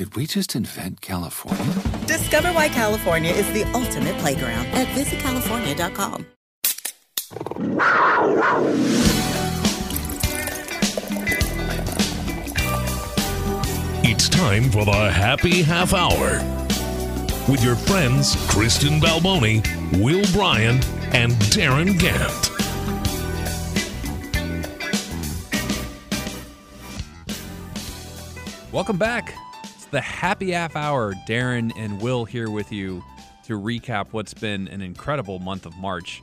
Did we just invent California? Discover why California is the ultimate playground at visitcalifornia.com. It's time for the happy half hour with your friends Kristen Balboni, Will Bryan, and Darin Gantt. Welcome back. The happy half hour. Darin and Will here with you to recap what's been an incredible month of March.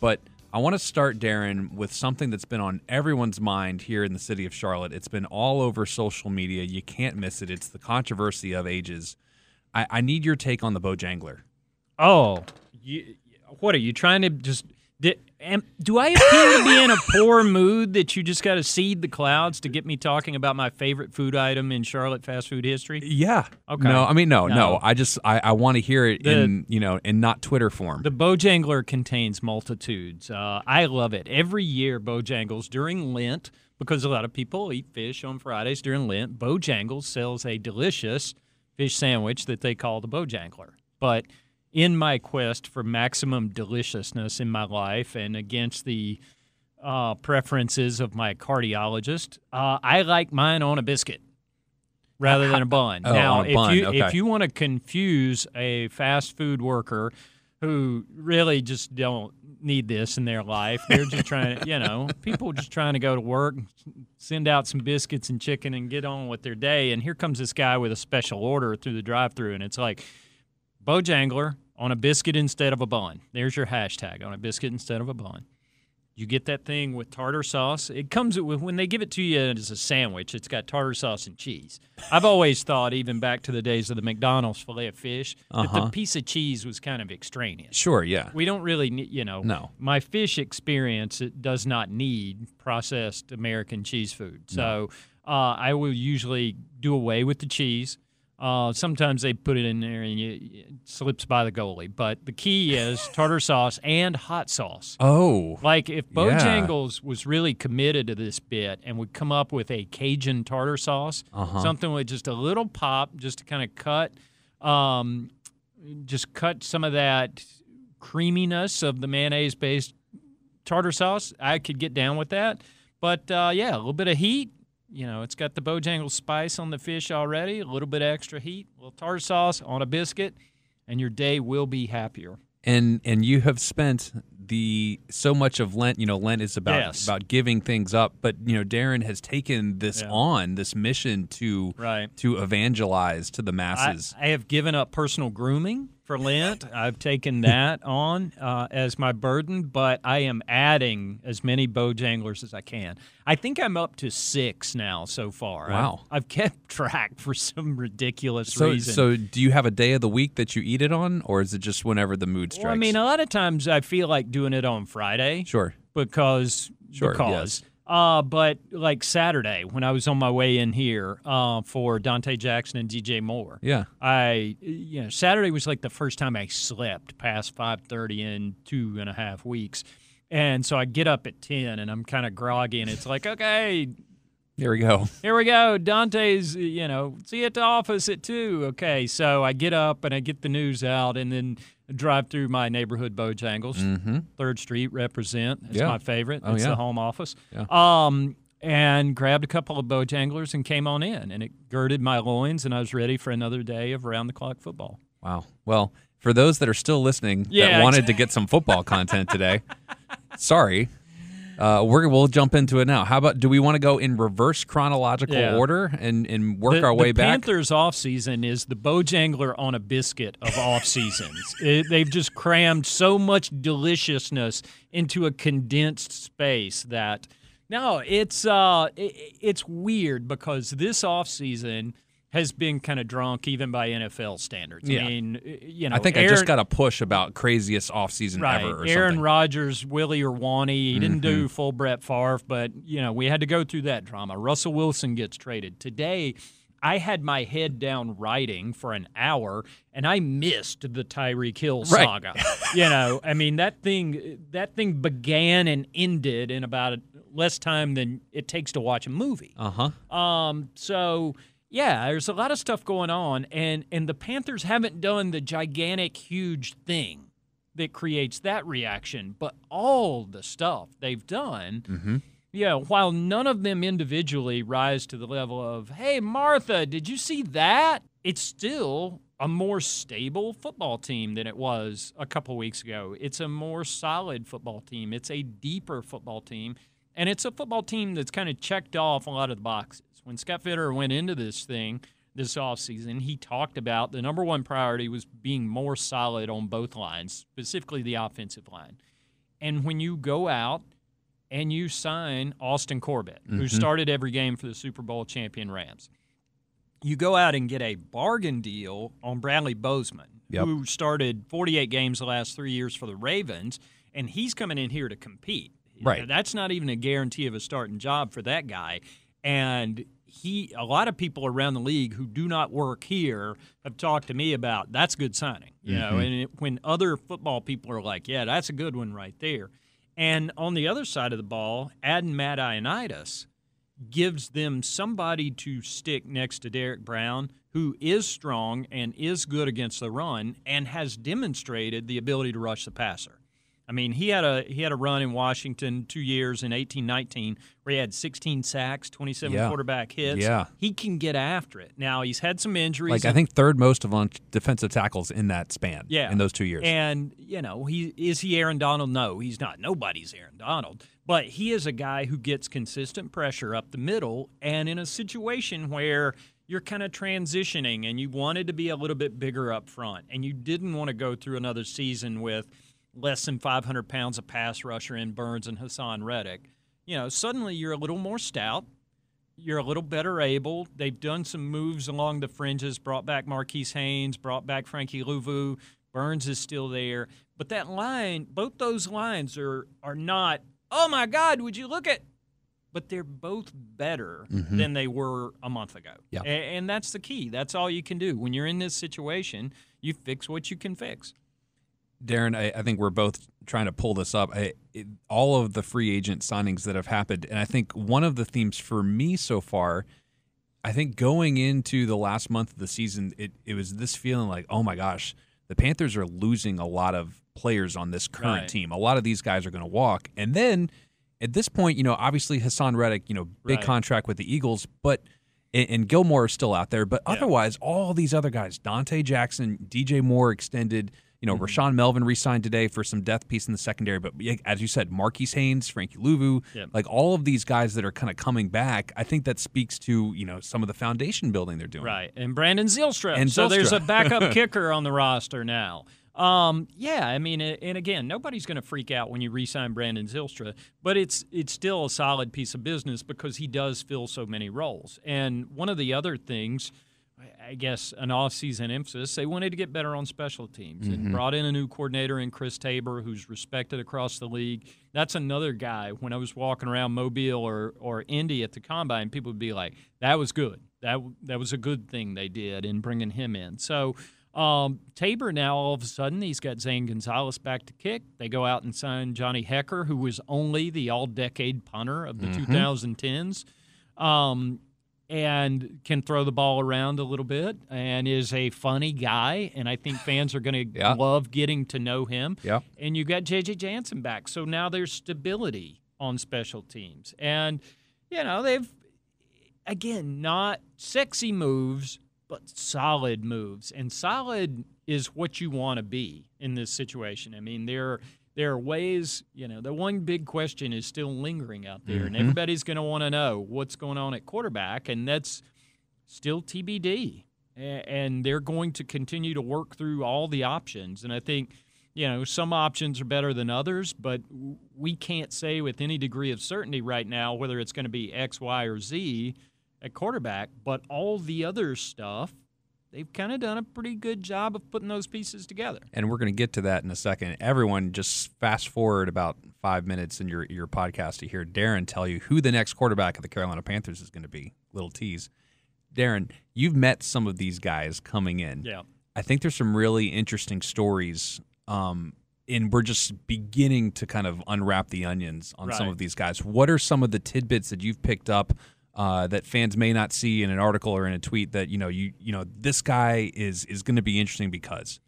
But I want to start, Darin, with something that's been on everyone's mind here in the city of Charlotte. It's been all over social media. You can't miss it. It's the controversy of ages. I, I need your take on the Bojangler. Oh, you, what are you trying to just? Di, am, do I appear to be in a poor mood that you just got to seed the clouds to get me talking about my favorite food item in Charlotte fast food history? Yeah. Okay. No, I mean no, no. No. I just I, I want to hear it The- in you know in not Twitter form. The Bojangler contains multitudes. Uh, I love it. Every year, Bojangles during Lent, because a lot of people eat fish on Fridays during Lent, Bojangles sells a delicious fish sandwich that they call the Bojangler. But in my quest for maximum deliciousness in my life and against the uh, preferences of my cardiologist, uh, I like mine on a biscuit rather than a bun. Oh, now, a if bun, you if you want to confuse a fast food worker who really just don't need this in their life, they're just trying to, you know, people just trying to go to work, send out some biscuits and chicken, and get on with their day. And here comes this guy with a special order through the drive-through, and it's like Bojangler on a biscuit instead of a bun. There's your hashtag on a biscuit instead of a bun. You get that thing with tartar sauce. It comes with when they give it to you as a sandwich. It's got tartar sauce and cheese. I've always thought, even back to the days of the McDonald's fillet of fish, that Uh-huh. the piece of cheese was kind of extraneous. sure, yeah. We don't really need, you know. No. My fish experience it does not need processed American cheese food. So uh, I will usually do away with the cheese. Uh, sometimes they put it in there and you, it slips by the goalie. But the key is tartar sauce and hot sauce. Oh. Like if Yeah. Bojangles was really committed to this bit and would come up with a Cajun tartar sauce, Uh-huh. something with just a little pop, just to kind of cut, um, just cut some of that creaminess of the mayonnaise-based tartar sauce, I could get down with that. But uh, yeah, a little bit of heat. You know, it's got the Bojangles spice on the fish already. A little bit extra heat, a little tartar sauce on a biscuit, and your day will be happier. and and you have spent the so much of Lent. You know, Lent is about Yes. about giving things up, but you know, Darin has taken this Yeah. on this mission to Right. to evangelize to the I, masses. I have given up personal grooming for Lent. I've taken that on uh, as my burden, but I am adding as many Bojanglers as I can. I think I'm up to six now so far. I've- Wow. I've, kept track for some ridiculous so reason. so do you have a day of the week that you eat it on, or is it just whenever the mood strikes? well, I mean, a lot of times I feel like doing it on Friday sure. because Sure, because. Uh, but like Saturday when I was on my way in here uh, for Donte Jackson and DJ Moore, Yeah. I you know Saturday was like the first time I slept past five thirty in two and a half weeks, and so I get up at ten and I'm kind of groggy and it's like okay There we go. here we go Donte's you know see you at the office at two okay so I get up and I get the news out and then drive through my neighborhood Bojangles Mm-hmm. Third Street represent it's Yeah. my favorite Oh, it's yeah. the home office Yeah. um and grabbed a couple of Bojanglers and came on in and it girded my loins and I was ready for another day of round the clock football. Wow. Well, For those that are still listening Yeah, that wanted to get some football content today, sorry. Uh, we're, we'll jump into it now. How about do we want to go in reverse chronological Yeah. order and, and work the, our way the back? Panthers off season is the Bojangler on a biscuit of off seasons. It- they've just crammed so much deliciousness into a condensed space that no, it's uh, it, it's weird because this off season has been kind of drunk even by NFL standards. Yeah. I mean, you know, I think I just got a push about craziest offseason right. ever or Aaron. Rodgers, Willie Irwani. He didn't do Mm-hmm. full Brett Favre, but you know we had to go through that drama. Russell Wilson gets traded today. I had my head down writing for an hour, and I missed the Tyreek Hill Right. saga. you know, I mean that thing that thing began and ended in about less time than it takes to watch a movie. Uh huh. Um, so yeah, there's a lot of stuff going on, and and the Panthers haven't done the gigantic, huge thing that creates that reaction, but all the stuff they've done. Mm-hmm. Yeah, while none of them individually rise to the level of, hey, Martha, did you see that? It's still a more stable football team than it was a couple weeks ago. It's a more solid football team. It's a deeper football team. And it's a football team that's kind of checked off a lot of the boxes. When Scott Fitterer went into this thing this offseason, he talked about the number one priority was being more solid on both lines, specifically the offensive line. And when you go out and you sign Austin Corbett, who Mhm. started every game for the Super Bowl champion Rams. You go out and get a bargain deal on Bradley Bozeman, Yep. who started 48 games the last three years for the Ravens, and he's coming in here to compete. Right. That's not even a guarantee of a starting job for that guy. And he, a lot of people around the league who do not work here have talked to me about that's good signing. You know, Mhm. and it, when other football people are like, yeah, that's a good one right there. And on the other side of the ball, adding Matt Ioannidis gives them somebody to stick next to Derrick Brown, who is strong and is good against the run and has demonstrated the ability to rush the passer. I mean, he had a he had a run in Washington two years in eighteen nineteen where he had 16 sacks, 27 Yeah. quarterback hits. Yeah. He can get after it. Now, he's had some injuries. Like I think third most of on defensive tackles in that span. yeah. In those two years. And, you know, he is he Aaron Donald? No, he's not. Nobody's Aaron Donald. But he is a guy who gets consistent pressure up the middle and in a situation where you're kind of transitioning and you wanted to be a little bit bigger up front and you didn't want to go through another season with less than 500 pounds of pass rusher in Burns and Haason Reddick. You know, suddenly you're a little more stout you're a little better able. They've done some moves along the fringes, brought back Marquis Haynes, brought back Frankie Luvu. Burns is still there. But that line, both those lines are are not, oh my God, would you look at but they're both better Mhm. than they were a month ago. Yeah. And that's the key. That's all you can do. When you're in this situation, you fix what you can fix. Darin, I, I think we're both trying to pull this up. I, it, all of the free agent signings that have happened, and I think one of the themes for me so far, I think going into the last month of the season, it, it was this feeling like, oh my gosh, the Panthers are losing a lot of players on this current Right. team. A lot of these guys are going to walk, and then at this point, you know, obviously Haason Reddick, you know, big Right. contract with the Eagles, but and, and Gilmore is still out there, but otherwise, all these other guys, Donte Jackson, DJ Moore extended. You know, Mm-hmm. Rashaan Melvin re-signed today for some death piece in the secondary, but as you said, Marquis Haynes, Frankie Luvu, Yep. like all of these guys that are kind of coming back. I think that speaks to you know some of the foundation building they're doing. Right. And Brandon Zylstra. And so there's a backup kicker on the roster now. Um, yeah, I mean, and again, nobody's going to freak out when you re-sign Brandon Zylstra, but it's it's still a solid piece of business because he does fill so many roles. And one of the other things, I- guess, an off-season emphasis, they wanted to get better on special teams and Mhm. brought in a new coordinator in Chris Tabor, who's respected across the league. That's another guy. When I was walking around Mobile or or Indy at the combine, people would be like, "That was good. That that was a good thing they did in bringing him in." So. Um, Tabor now all of a sudden he's got Zane Gonzalez back to kick. They go out and sign Johnny Hekker, who was only the all-decade punter of the Mhm. 2010s, um, and can throw the ball around a little bit and is a funny guy. And I think fans are going to Yeah. love getting to know him. Yeah. And you got JJ Jansen back, so now there's stability on special teams, and you know they've again not sexy moves, but solid moves. And solid is what you want to be in this situation. I mean, there there are ways, you know, the one big question is still lingering out there, and Mhm. everybody's going to want to know what's going on at quarterback, and that's still TBD. And they're going to continue to work through all the options. And I think, you know, some options are better than others, but we can't say with any degree of certainty right now whether it's going to be X, Y, or Z at quarterback. But all the other stuff, they've kind of done a pretty good job of putting those pieces together. and we're going to get to that in a second. Everyone, just fast forward about five minutes in your your podcast to hear Darin tell you who the next quarterback of the Carolina Panthers is going to be. Little tease, Darin. You've met some of these guys coming in. Yeah. I think there's some really interesting stories. Um, and we're just beginning to kind of unwrap the onions on some of these guys. What are some of the tidbits that you've picked up uh, that fans may not see in an article or in a tweet that you know you you know this guy is is going to be interesting because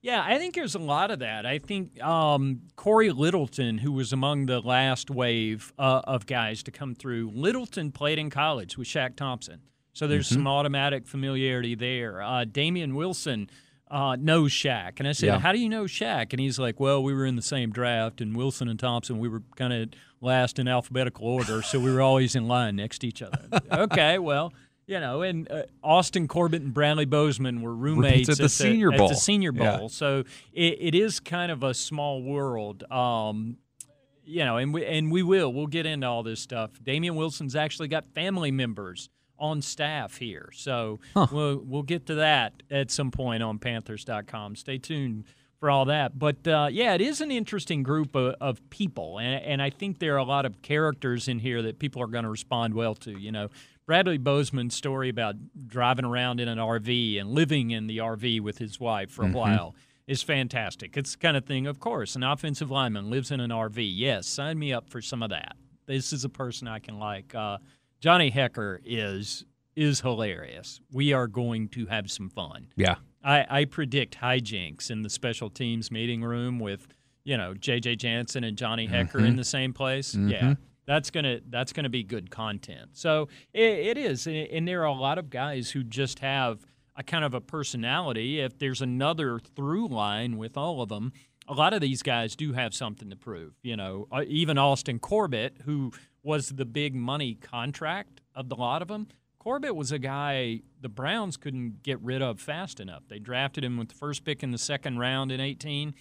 Yeah, I think there's a lot of that. I think um, Cory Littleton, who was among the last wave uh, of guys to come through, Littleton played in college with Shaq Thompson. So there's Mhm. some automatic familiarity there. Uh, Damien Wilson uh, knows Shaq. And I said, Yeah. How do you know Shaq? And he's like, Well, we were in the same draft, and Wilson and Thompson, we were kind of last in alphabetical order. so we were always in line next to each other. okay, well. You know, and uh, Austin Corbett and Bradley Bozeman were roommates at the Senior at Bowl. the Senior Bowl. Yeah. So it, it is kind of a small world. Um, you know, and we and we will we'll get into all this stuff. Damian Wilson's actually got family members on staff here, so we'll we'll get to that at some point on Panthers.com. Stay tuned for all that. But uh, yeah, it is an interesting group of, of people, and, and I think there are a lot of characters in here that people are going to respond well to. You know. Bradley Bozeman's story about driving around in an RV and living in the RV with his wife for a Mhm. while is fantastic. It's the kind of thing, of course, an offensive lineman lives in an RV. Yes, sign me up for some of that. This is a person I can like. Uh, Johnny Hekker is is hilarious. We are going to have some fun. yeah I, I predict hijinks in the special teams meeting room with, you know, J.J. Jansen and Johnny Hekker in Mhm. the same place. Mhm. Yeah, that's gonna that's gonna be good content. So it, it is, and and there are a lot of guys who just have a kind of a personality. If there's another through line with all of them, a lot of these guys do have something to prove. You know, uh, even Austin Corbett, who was the big money contract of the lot of them. Corbett was a guy the Browns couldn't get rid of fast enough. They drafted him with the first pick in the second round in 18,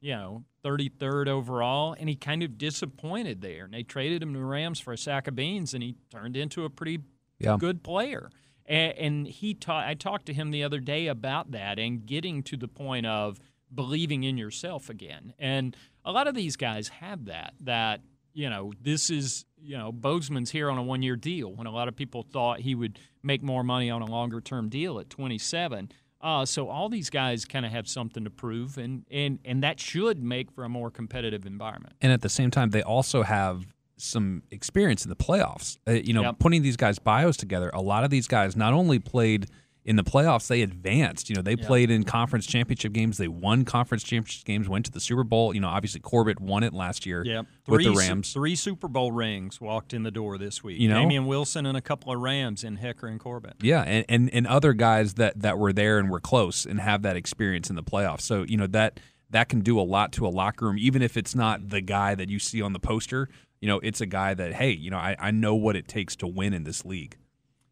you know, 33rd overall, and he kind of disappointed there. And they traded him to the Rams for a sack of beans, and he turned into a pretty Yeah. good player. And, and he ta- I talked to him the other day about that and getting to the point of believing in yourself again. And a lot of these guys have that, that, you know, this is, you know, Bozeman's here on a one year deal when a lot of people thought he would make more money on a longer term deal at 27. Uh, so all these guys kind of have something to prove, and, and, and that should make for a more competitive environment. and at the same time they also have some experience in the playoffs uh, you know Yep. putting these guys bios together a lot of these guys not only played in the playoffs they advanced you know they Yep. played in conference championship games they won conference championship games went to the super bowl you know obviously corbett won it last year Yep. with the rams three Super Bowl rings walked in the door this week. You know? Damien Wilson and a couple of Rams in Hekker and Corbett. Yeah, and, and and other guys that that were there and were close and have that experience in the playoffs. So you know that that can do a lot to a locker room, even if it's not the guy that you see on the poster. You know, it's a guy that hey, you know, I, I know what it takes to win in this league.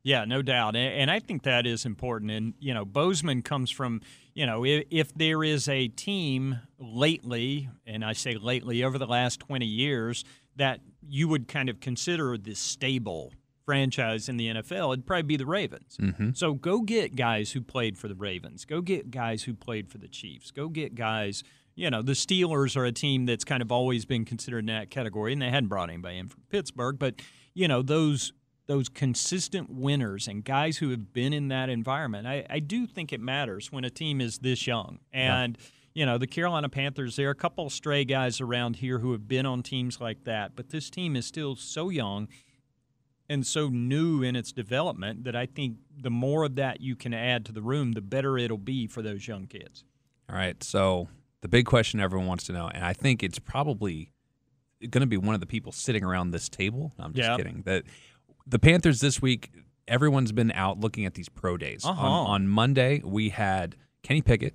Yeah, no doubt, and, and I think that is important. And you know, Bozeman comes from you know if, if there is a team lately, and I say lately over the last twenty years that you would kind of consider this stable franchise in the NFL, it'd probably be the Ravens. Mhm. So go get guys who played for the Ravens. Go get guys who played for the Chiefs. Go get guys. You know, the Steelers are a team that's kind of always been considered in that category, and they hadn't brought anybody in from Pittsburgh. But you know, those those consistent winners and guys who have been in that environment, I, I do think it matters when a team is this young. And you know, the Carolina Panthers, there are a couple of stray guys around here who have been on teams like that, but this team is still so young and so new in its development that I think the more of that you can add to the room, the better it'll be for those young kids. All right, so the big question everyone wants to know, and I think it's probably going to be one of the people sitting around this table. I'm just Yeah. kidding. That the Panthers this week everyone's been out looking at these pro days. Uh-huh. On, on Monday, we had Kenny Pickett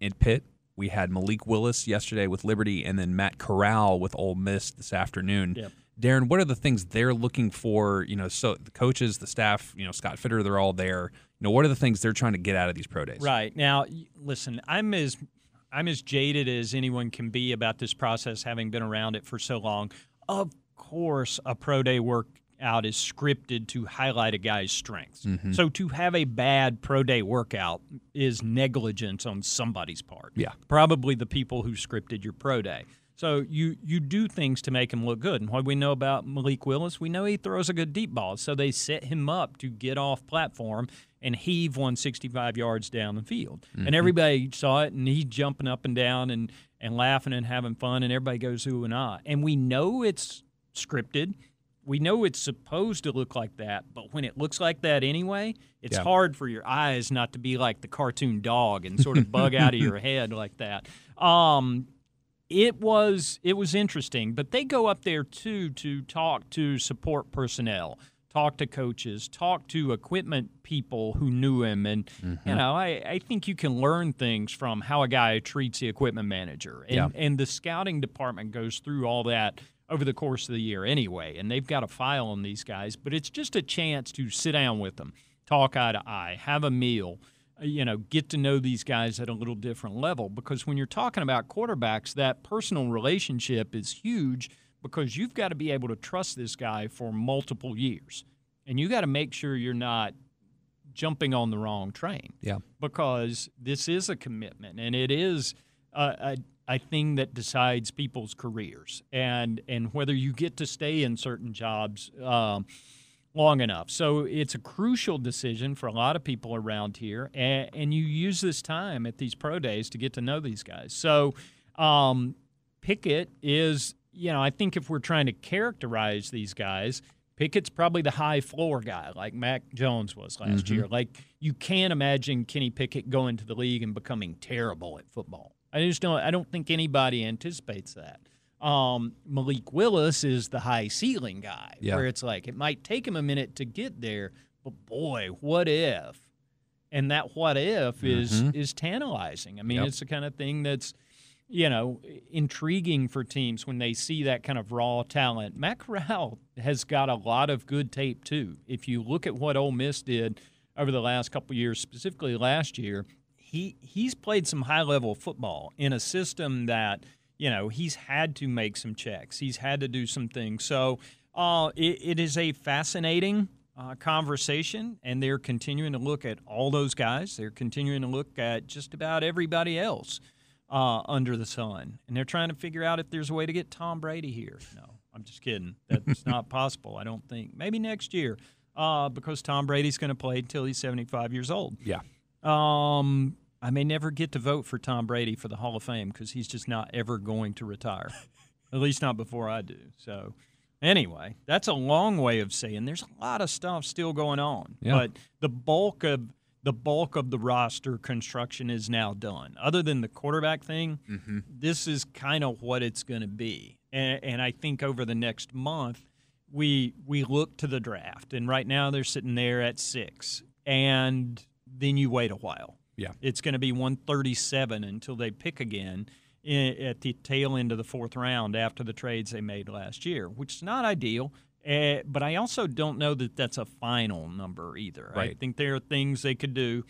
in Pitt. We had Malik Willis yesterday with Liberty, and then Matt Corral with Ole Miss this afternoon. Yep. Darin, what are the things they're looking for? You know, so the coaches, the staff, you know, Scott Fitterer, they're all there. You know, what are the things they're trying to get out of these pro days? Right now, listen, I'm as I'm as jaded as anyone can be about this process, having been around it for so long. Of course, a pro day workout is scripted to highlight a guy's strengths. Mm-hmm. So to have a bad pro day workout is negligence on somebody's part. Yeah. probably the people who scripted your pro day. So you you do things to make him look good. And what we know about Malik Willis, we know he throws a good deep ball. So they set him up to get off platform and heave 165 yards down the field. And everybody saw it and he's jumping up and down and and laughing and having fun and everybody goes ooh and ah. And we know it's scripted. We know it's supposed to look like that, but when it looks like that anyway, it's Yeah. hard for your eyes not to be like the cartoon dog and sort of bug out of your head like that. Um, it was it was interesting, but they go up there too to talk to support personnel, talk to coaches, talk to equipment people who knew him, and you know I, I think you can learn things from how a guy treats the equipment manager, and Yeah. and the scouting department goes through all that over the course of the year anyway, and they've got a file on these guys, but it's just a chance to sit down with them, talk eye to eye, have a meal uh, you know, get to know these guys at a little different level. Because when you're talking about quarterbacks, that personal relationship is huge because you've got to be able to trust this guy for multiple years. And you got to make sure you're not jumping on the wrong train Yeah. because this is a commitment and it is a, a, a thing that decides people's careers and and whether you get to stay in certain jobs um, long enough. So it's a crucial decision for a lot of people around here, and, and you use this time at these pro days to get to know these guys. So um, Pickett is, you know, I think if we're trying to characterize these guys. Pickett's probably the high floor guy, like Mac Jones was last year. Like you can't imagine Kenny Pickett going to the league and becoming terrible at football. I just don't. I don't think anybody anticipates that. Um, Malik Willis is the high ceiling guy, Yeah. where it's like it might take him a minute to get there, but boy, what if? And that what if is is tantalizing. I mean, Yep. it's the kind of thing that's you know intriguing for teams when they see that kind of raw talent. Matt Corral has got a lot of good tape too. If you look at what Ole Miss did over the last couple years, specifically last year, he he's played some high level football in a system that you know he's had to make some checks. He's had to do some things. So uh, it, it is a fascinating uh, conversation, and they're continuing to look at all those guys. They're continuing to look at just about everybody else uh, under the sun, and they're trying to figure out if there's a way to get Tom Brady here. No, I'm just kidding. That's not possible. I don't think. Maybe next year, uh, because Tom Brady's going to play until he's 75 years old. Yeah. Um, I may never get to vote for Tom Brady for the Hall of Fame because he's just not ever going to retire. At least not before I do. So, anyway, that's a long way of saying there's a lot of stuff still going on. Yeah. But the bulk of the bulk of the roster construction is now done. Other than the quarterback thing, mm-hmm. this is kind of what it's going to be. And, and I think over the next month, we we look to the draft, and right now they're sitting there at six, and then you wait a while. Yeah. It's going to be 137 until they pick again i- at the tail end of the fourth round after the trades they made last year, which is not ideal. Uh, but I also don't know that that's a final number either. I think there are things they could do,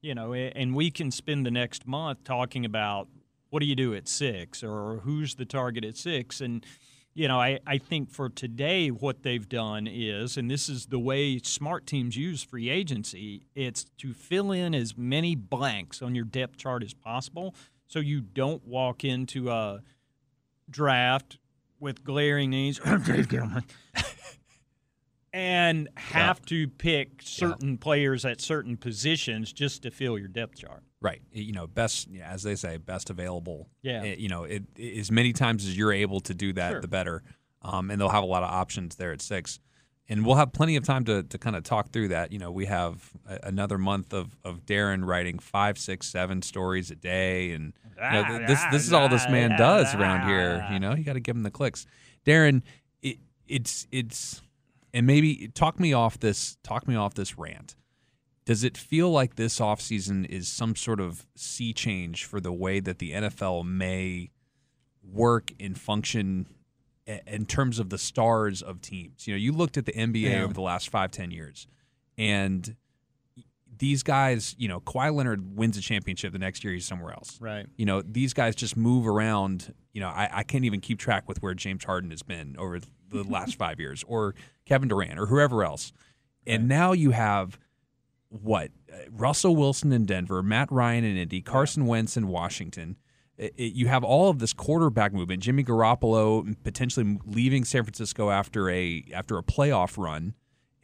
you know, and we can spend the next month talking about what do you do at six or who's the target at six. And, you know, I, I think for today, what they've done is, and this is the way smart teams use free agency, it's to fill in as many blanks on your depth chart as possible so you don't walk into a draft with glaring needs. Dave Gettleman. And have to pick certain players at certain positions just to fill your depth chart. Right. You know, best as they say, best available. Yeah. Eh, You know, it, it- as many times as you're able to do that, Sure. the better. Um, and they'll have a lot of options there at six. And we'll have plenty of time to, to kind of talk through that. You know, we have a, another month of, of Darin writing five, six, seven stories a day, and you know, th- this this is all this man does around here. You know, you got to give him the clicks. Darin, it, it's it's and maybe talk me off this talk me off this rant. Does it feel like this offseason is some sort of sea change for the way that the NFL may work and function in terms of the stars of teams? You know, you looked at the NBA Yeah. over the last five, ten years, and these guys, you know, Kawhi Leonard wins a championship the next year, he's somewhere else. Right. You know, these guys just move around. You know, I, I can't even keep track with where James Harden has been over the last five years, or Kevin Durant, or whoever else. And now you have what Russell Wilson in Denver, Matt Ryan in Indy, Carson Wentz in Washington. It- it- you have all of this quarterback movement. Jimmy Garoppolo potentially leaving San Francisco after a after a playoff run,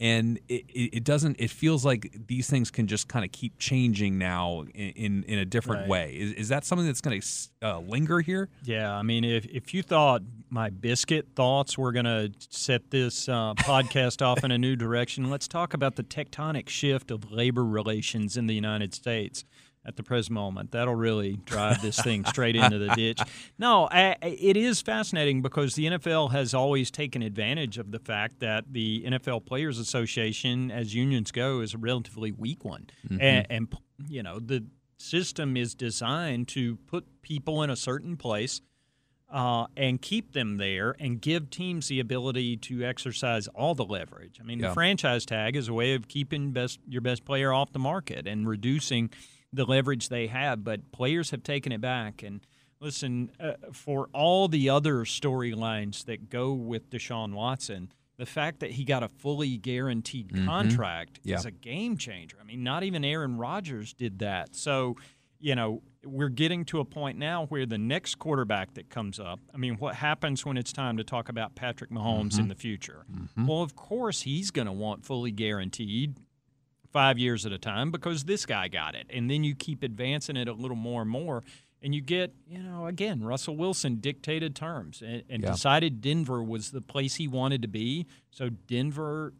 and it, it doesn't. It feels like these things can just kind of keep changing now in in, in a different Right. way. Is, is that something that's going to uh, linger here? Yeah, I mean, if if you thought my biscuit thoughts were going to set this uh, podcast off in a new direction, let's talk about the tectonic shift of labor relations in the United States at the present moment. That'll really drive this thing straight into the ditch. No, I, it is fascinating because the NFL has always taken advantage of the fact that the NFL Players Association, as unions go, is a relatively weak one, and, and you know the system is designed to put people in a certain place uh, and keep them there and give teams the ability to exercise all the leverage. I mean, Yeah. the franchise tag is a way of keeping best your best player off the market and reducing the leverage they have. But players have taken it back. And listen, uh, for all the other storylines that go with Deshaun Watson. The fact that he got a fully guaranteed mm-hmm. contract Yeah. is a game changer. I mean, not even Aaron Rodgers did that. So, you know, we're getting to a point now where the next quarterback that comes up, I mean, what happens when it's time to talk about Patrick Mahomes in mm-hmm. the future? Mm-hmm. Well, of course, he's going to want fully guaranteed five years at a time because this guy got it. And then you keep advancing it a little more and more. And you get, you know, again, Russell Wilson dictated terms and, and Yeah. decided Denver was the place he wanted to be. So Denver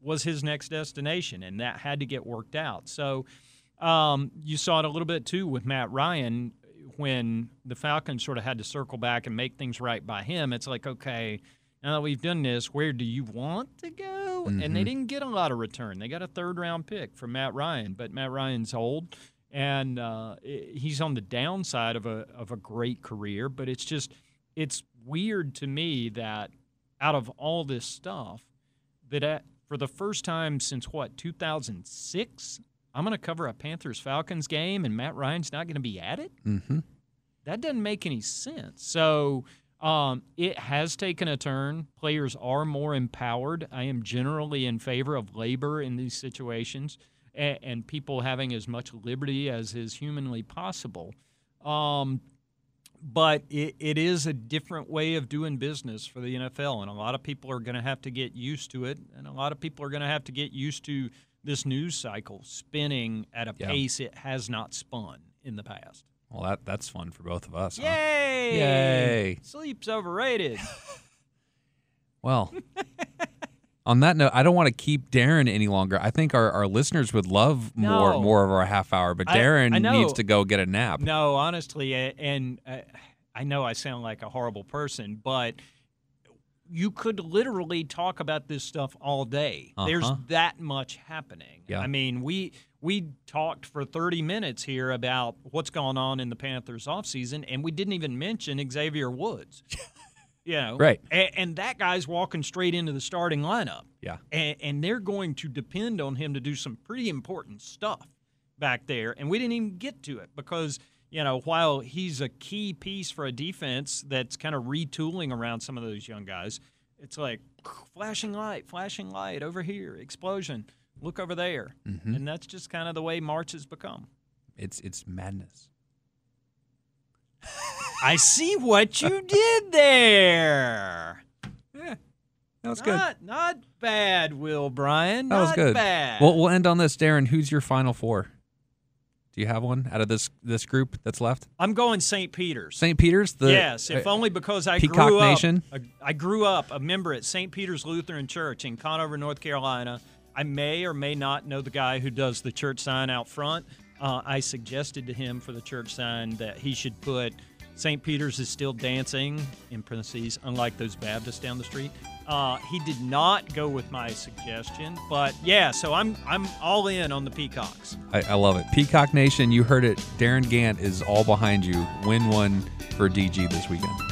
was his next destination, and that had to get worked out. So um, you saw it a little bit too with Matt Ryan when the Falcons sort of had to circle back and make things right by him. It's like, okay, now that we've done this, where do you want to go? And they didn't get a lot of return. They got a third round pick from Matt Ryan, but Matt Ryan's old. And uh, he's on the downside of a of a great career, but it's just it's weird to me that out of all this stuff, that at, for the first time since what 2006 i'm going to cover a panthers falcons game and matt ryan's not going to be at it Mm-hmm. that doesn't make any sense so um, it has taken a turn players are more empowered i am generally in favor of labor in these situations and, and people having as much liberty as is humanly possible um, but it, it is a different way of doing business for the NFL, and a lot of people are going to have to get used to it, and a lot of people are going to have to get used to this news cycle spinning at a Yeah. pace it has not spun in the past. Well, that that's fun for both of us. huh? Yay! Yay. Sleep's overrated. Well, on that note, I don't want to keep Darin any longer. I think our, our listeners would love more No. more of our half hour, but Darin I know. needs to go get a nap. no, honestly, and uh, I know I sound like a horrible person, but you could literally talk about this stuff all day. There's Uh-huh. that much happening. Yeah. I mean, we we talked for 30 minutes here about what's going on in the Panthers offseason, and we didn't even mention Xavier Woods. you know, Right. And, and that guy's walking straight into the starting lineup. Yeah. And, and they're going to depend on him to do some pretty important stuff back there. And we didn't even get to it because, you know, while he's a key piece for a defense that's kind of retooling around some of those young guys, it's like flashing light, flashing light over here, explosion, look over there. Mm-hmm. And that's just kind of the way March has become. It's it's madness. I see what you did there. Yeah. That was good. Not, not bad, Will Bryan. That was good. bad. Well, we'll end on this. Darin, who's your final four? Do you have one out of this this group that's left? I'm going St. Peter's. St. Peter's. The yes, if uh, only because I Peacock grew up. Nation? I grew up a member at St. Peter's Lutheran Church in Conover, North Carolina. I may or may not know the guy who does the church sign out front. Uh, I suggested to him for the church sign that he should put St. Peter's is still dancing, in parentheses, unlike those Baptists down the street. Uh, he did not go with my suggestion, but yeah, so I'm I'm all in on the Peacocks. I, I love it. Peacock Nation, you heard it. Darin Gantt is all behind you. Win one for DG this weekend.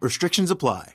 Restrictions apply.